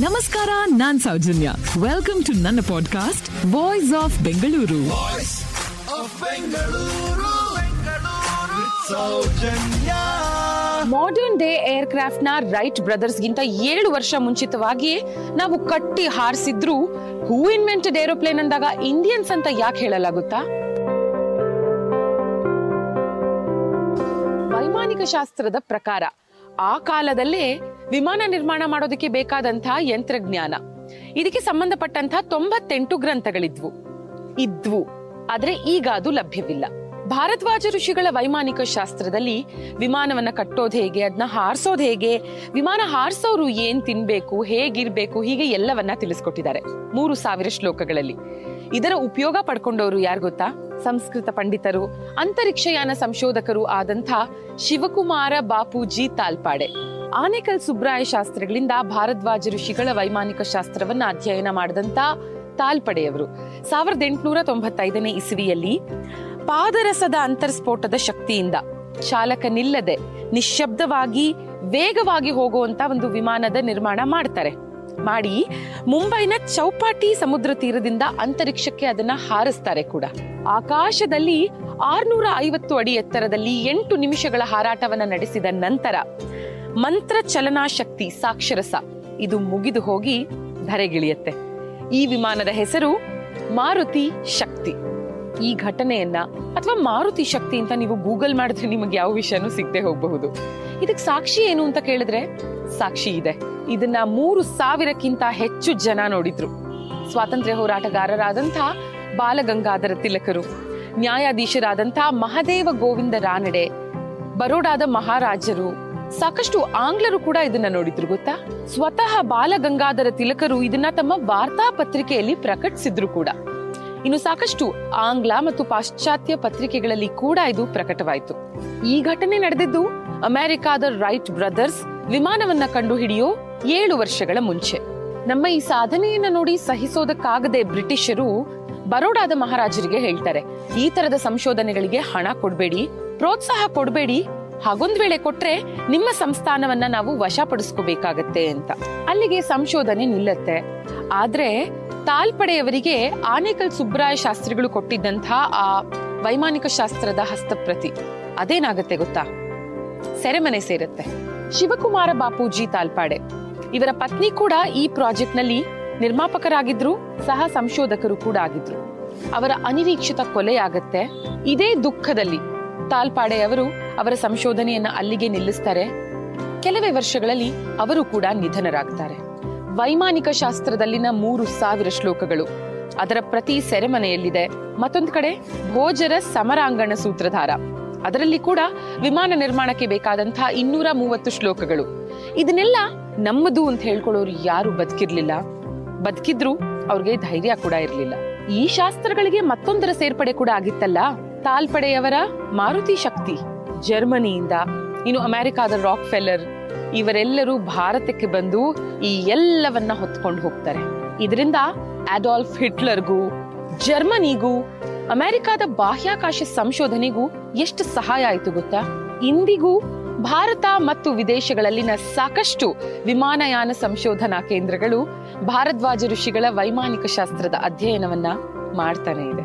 ನಮಸ್ಕಾರ ನಾನ್ Soujanya. Welcome to ನನ್ನ podcast voice of Bengaluru modern day ಏರ್ಕ್ರಾಫ್ಟ್ನ Wright brothers ಗಿಂತ ಏಳು ವರ್ಷ ಮುಂಚಿತವಾಗಿ ನಾವು ಕಟ್ಟಿ ಹಾರಿಸಿದ್ರು. ಹೂ ಇನ್ವೆಂಟೆಡ್ ಏರೋಪ್ಲೇನ್ ಅಂದಾಗ ಇಂಡಿಯನ್ಸ್ ಅಂತ ಯಾಕೆ ಹೇಳಲಾಗುತ್ತಾ? ವೈಮಾನಿಕ ಶಾಸ್ತ್ರದ ಪ್ರಕಾರ ಆ ಕಾಲದಲ್ಲೇ ವಿಮಾನ ನಿರ್ಮಾಣ ಮಾಡೋದಕ್ಕೆ ಬೇಕಾದಂತಹ ಯಂತ್ರಜ್ಞಾನ. ಇದಕ್ಕೆ ಸಂಬಂಧಪಟ್ಟಂತಹ ತೊಂಬತ್ತೆಂಟು ಗ್ರಂಥಗಳಿದ್ವು. ಇದ್ವು. ಆದ್ರೆ ಈಗ ಅದು ಲಭ್ಯವಿಲ್ಲ. ಭಾರದ್ವಾಜ ಋಷಿಗಳ ವೈಮಾನಿಕ ಶಾಸ್ತ್ರದಲ್ಲಿ ವಿಮಾನವನ್ನ ಕಟ್ಟೋದು ಹೇಗೆ ಅದನ್ನ ಹಾರಿಸೋದು ಹೇಗೆ, ವಿಮಾನ ಹಾರಿಸೋರು ಏನ್ ತಿನ್ಬೇಕು, ಹೇಗಿರ್ಬೇಕು ಹೀಗೆ ಎಲ್ಲವನ್ನ ತಿಳಿಸ್ಕೊಟ್ಟಿದ್ದಾರೆ. ಮೂರು ಸಾವಿರ ಶ್ಲೋಕಗಳಲ್ಲಿ. ಇದರ ಉಪಯೋಗ ಪಡ್ಕೊಂಡವರು ಯಾರು ಗೊತ್ತಾ? ಸಂಸ್ಕೃತ ಪಂಡಿತರು, ಅಂತರಿಕ್ಷಯಾನ ಸಂಶೋಧಕರು ಆದಂಥ ಶಿವಕುಮಾರ ಬಾಪೂಜಿ ತಾಲ್ಪಾಡೆ. ಆನೇಕಲ್ ಸುಬ್ರಾಯ ಶಾಸ್ತ್ರಗಳಿಂದ ಭಾರದ್ವಾಜ ಋಷಿಗಳ ವೈಮಾನಿಕ ಶಾಸ್ತ್ರವನ್ನ ಅಧ್ಯಯನ ಮಾಡಿದಂತ ತಾಲ್ಪಡೆಯವರು. ಸಾವಿರದ ಎಂಟುನೂರ ತೊಂಬತ್ತೈದನೇ ಇಸವಿಯಲ್ಲಿ ಪಾದರಸದ ಅಂತರ್ಸ್ಫೋಟದ ಶಕ್ತಿಯಿಂದ ಚಾಲಕನಿಲ್ಲದೆ ನಿಶ್ಶಬ್ದವಾಗಿ, ವೇಗವಾಗಿ ಹೋಗುವಂತ ಒಂದು ವಿಮಾನದ ನಿರ್ಮಾಣ ಮಾಡ್ತಾರೆ. ಮಾಡಿ ಮುಂಬೈನ ಚೌಪಾಟಿ ಸಮುದ್ರ ತೀರದಿಂದ ಅಂತರಿಕ್ಷಕ್ಕೆ ಅದನ್ನ ಹಾರಿಸ್ತಾರೆ ಕೂಡ. ಆಕಾಶದಲ್ಲಿ ಆರ್ನೂರ ಐವತ್ತು ಅಡಿ ಎತ್ತರದಲ್ಲಿ ಎಂಟು ನಿಮಿಷಗಳ ಹಾರಾಟವನ್ನ ನಡೆಸಿದ ನಂತರ ಮಂತ್ರ ಚಲನಾ ಶಕ್ತಿ ಸಾಕ್ಷರಸ. ಇದು ಮುಗಿದು ಹೋಗಿ ಧರೆಗಿಳಿಯತ್ತೆ. ಈ ವಿಮಾನದ ಹೆಸರು ಮಾರುತಿ ಶಕ್ತಿ. ಈ ಘಟನೆಯನ್ನ ಅಥವಾ ಮಾರುತಿ ಶಕ್ತಿ ಅಂತ ನೀವು ಗೂಗಲ್ ಮಾಡಿದ್ರೆ ನಿಮಗೆ ಯಾವ ವಿಷಯನೂ ಸಿಗದೆ ಹೋಗಬಹುದು. ಇದಕ್ಕೆ ಸಾಕ್ಷಿ ಏನು ಅಂತ ಕೇಳಿದ್ರೆ ಸಾಕ್ಷಿ ಇದೆ. ಇದನ್ನ ಮೂರು ಸಾವಿರಕ್ಕಿಂತ ಹೆಚ್ಚು ಜನ ನೋಡಿದ್ರು. ಸ್ವಾತಂತ್ರ್ಯ ಹೋರಾಟಗಾರರಾದಂಥ ಬಾಲಗಂಗಾಧರ ತಿಲಕರು, ನ್ಯಾಯಾಧೀಶರಾದಂಥ ಮಹಾದೇವ ಗೋವಿಂದ ರಾನಡೆ, ಬರೋಡಾದ ಮಹಾರಾಜರು, ಸಾಕಷ್ಟು ಆಂಗ್ಲರು ಕೂಡ ಇದನ್ನ ನೋಡಿದ್ರು ಗೊತ್ತಾ? ಸ್ವತಃ ಬಾಲಗಂಗಾಧರ ತಿಲಕರು ಇದನ್ನ ತಮ್ಮ ವಾರ್ತಾ ಪತ್ರಿಕೆಯಲ್ಲಿ ಪ್ರಕಟಿಸಿದ್ರು ಕೂಡ. ಇನ್ನು ಸಾಕಷ್ಟು ಆಂಗ್ಲ ಮತ್ತು ಪಾಶ್ಚಾತ್ಯ ಪತ್ರಿಕೆಗಳಲ್ಲಿ ಕೂಡ ಇದು ಪ್ರಕಟವಾಯಿತು. ಈ ಘಟನೆ ನಡೆದಿದ್ದು ಅಮೆರಿಕಾದ ರೈಟ್ ಬ್ರದರ್ಸ್ ವಿಮಾನವನ್ನ ಕಂಡು ಹಿಡಿಯೋ ಏಳು ವರ್ಷಗಳ ಮುಂಚೆ. ನಮ್ಮ ಈ ಸಾಧನೆಯನ್ನ ನೋಡಿ ಸಹಿಸೋದಕ್ಕಾಗದೆ ಬ್ರಿಟಿಷರು ಬರೋಡಾದ ಮಹಾರಾಜರಿಗೆ ಹೇಳ್ತಾರೆ, ಈ ತರದ ಸಂಶೋಧನೆಗಳಿಗೆ ಹಣ ಕೊಡ್ಬೇಡಿ, ಪ್ರೋತ್ಸಾಹ ಕೊಡ್ಬೇಡಿ, ಹಾಗೊಂದ್ ವೇಳೆ ಕೊಟ್ರೆ ನಿಮ್ಮ ಸಂಸ್ಥಾನವನ್ನ ನಾವು ವಶಪಡಿಸ್ಕೋಬೇಕಾಗತ್ತೆ ಅಂತ. ಅಲ್ಲಿಗೆ ಸಂಶೋಧನೆ ನಿಲ್ಲತ್ತೆ. ಆದ್ರೆ ತಾಲ್ಪಡೆಯವರಿಗೆ ಆನೇಕಲ್ ಸುಬ್ರಾಯ ಶಾಸ್ತ್ರಿಗಳು ಕೊಟ್ಟಿದ್ದಂತಹ ಆ ವೈಮಾನಿಕ ಶಾಸ್ತ್ರದ ಹಸ್ತಪ್ರತಿ ಅದೇನಾಗತ್ತೆ ಗೊತ್ತಾ? ಸೆರೆಮನೆ ಸೇರುತ್ತೆ. ಶಿವಕುಮಾರ ಬಾಪೂಜಿ ತಾಲ್ಪಾಡೆ ಇವರ ಪತ್ನಿ ಕೂಡ ಈ ಪ್ರಾಜೆಕ್ಟ್ನಲ್ಲಿ ನಿರ್ಮಾಪಕರಾಗಿದ್ರು, ಸಹ ಸಂಶೋಧಕರು ಕೂಡ ಆಗಿದ್ರು. ಅವರ ಅನಿರೀಕ್ಷಿತ ಕೊಲೆಯಾಗತ್ತೆ. ಇದೇ ದುಃಖದಲ್ಲಿ ತಾಲ್ಪಾಡೆ ಅವರು ಅವರ ಸಂಶೋಧನೆಯನ್ನ ಅಲ್ಲಿಗೆ ನಿಲ್ಲಿಸ್ತಾರೆ. ಕೆಲವೇ ವರ್ಷಗಳಲ್ಲಿ ಅವರು ಕೂಡ ನಿಧನರಾಗ್ತಾರೆ. ವೈಮಾನಿಕ ಶಾಸ್ತ್ರದಲ್ಲಿನ ಮೂರು ಸಾವಿರ ಶ್ಲೋಕಗಳು. ಅದರ ಪ್ರತಿ ಸೆರೆಮನೆಯಲ್ಲಿದೆ. ಮತ್ತೊಂದು ಕಡೆ, ಭೋಜರ ಸಮರಾಂಗಣ ಸೂತ್ರಧಾರ. ಅದರಲ್ಲಿ ಕೂಡ ವಿಮಾನ ನಿರ್ಮಾಣಕ್ಕೆ ಬೇಕಾದಂತಹ ಇನ್ನೂರ ಮೂವತ್ತು ಶ್ಲೋಕಗಳು. ಇದನ್ನೆಲ್ಲ ನಮ್ಮದು ಅಂತ ಹೇಳ್ಕೊಳ್ಳೋರು ಯಾರು ಬದುಕಿರ್ಲಿಲ್ಲ. ಬದುಕಿದ್ರು ಅವ್ರಿಗೆ ಧೈರ್ಯ ಕೂಡ ಇರಲಿಲ್ಲ. ಈ ಶಾಸ್ತ್ರಗಳಿಗೆ ಮತ್ತೊಂದರ ಸೇರ್ಪಡೆ ಕೂಡ ಆಗಿತ್ತಲ್ಲ? ತಾಲ್ಪಡೆಯವರ ಮಾರುತಿ ಶಕ್ತಿ, ಜರ್ಮನಿಯಿಂದ ಇನ್ನು ಅಮೆರಿಕಾದ ರಾಕ್ ಫೆಲ್ಲರ್ ಇವರೆಲ್ಲರೂ ಭಾರತಕ್ಕೆ ಬಂದು ಈ ಎಲ್ಲವನ್ನ ಹೊತ್ಕೊಂಡು ಹೋಗ್ತಾರೆ. ಇದರಿಂದ ಅಡಾಲ್ಫ್ ಹಿಟ್ಲರ್ಗೂ ಜರ್ಮನಿಗೂ ಅಮೆರಿಕಾದ ಬಾಹ್ಯಾಕಾಶ ಸಂಶೋಧನೆಗೂ ಎಷ್ಟು ಸಹಾಯ ಆಯ್ತು ಗೊತ್ತಾ? ಇಂದಿಗೂ ಭಾರತ ಮತ್ತು ವಿದೇಶಗಳಲ್ಲಿನ ಸಾಕಷ್ಟು ವಿಮಾನಯಾನ ಸಂಶೋಧನಾ ಕೇಂದ್ರಗಳು ಭಾರದ್ವಾಜ ಋಷಿಗಳ ವೈಮಾನಿಕ ಶಾಸ್ತ್ರದ ಅಧ್ಯಯನವನ್ನ ಮಾಡ್ತಾನೆ ಇದೆ.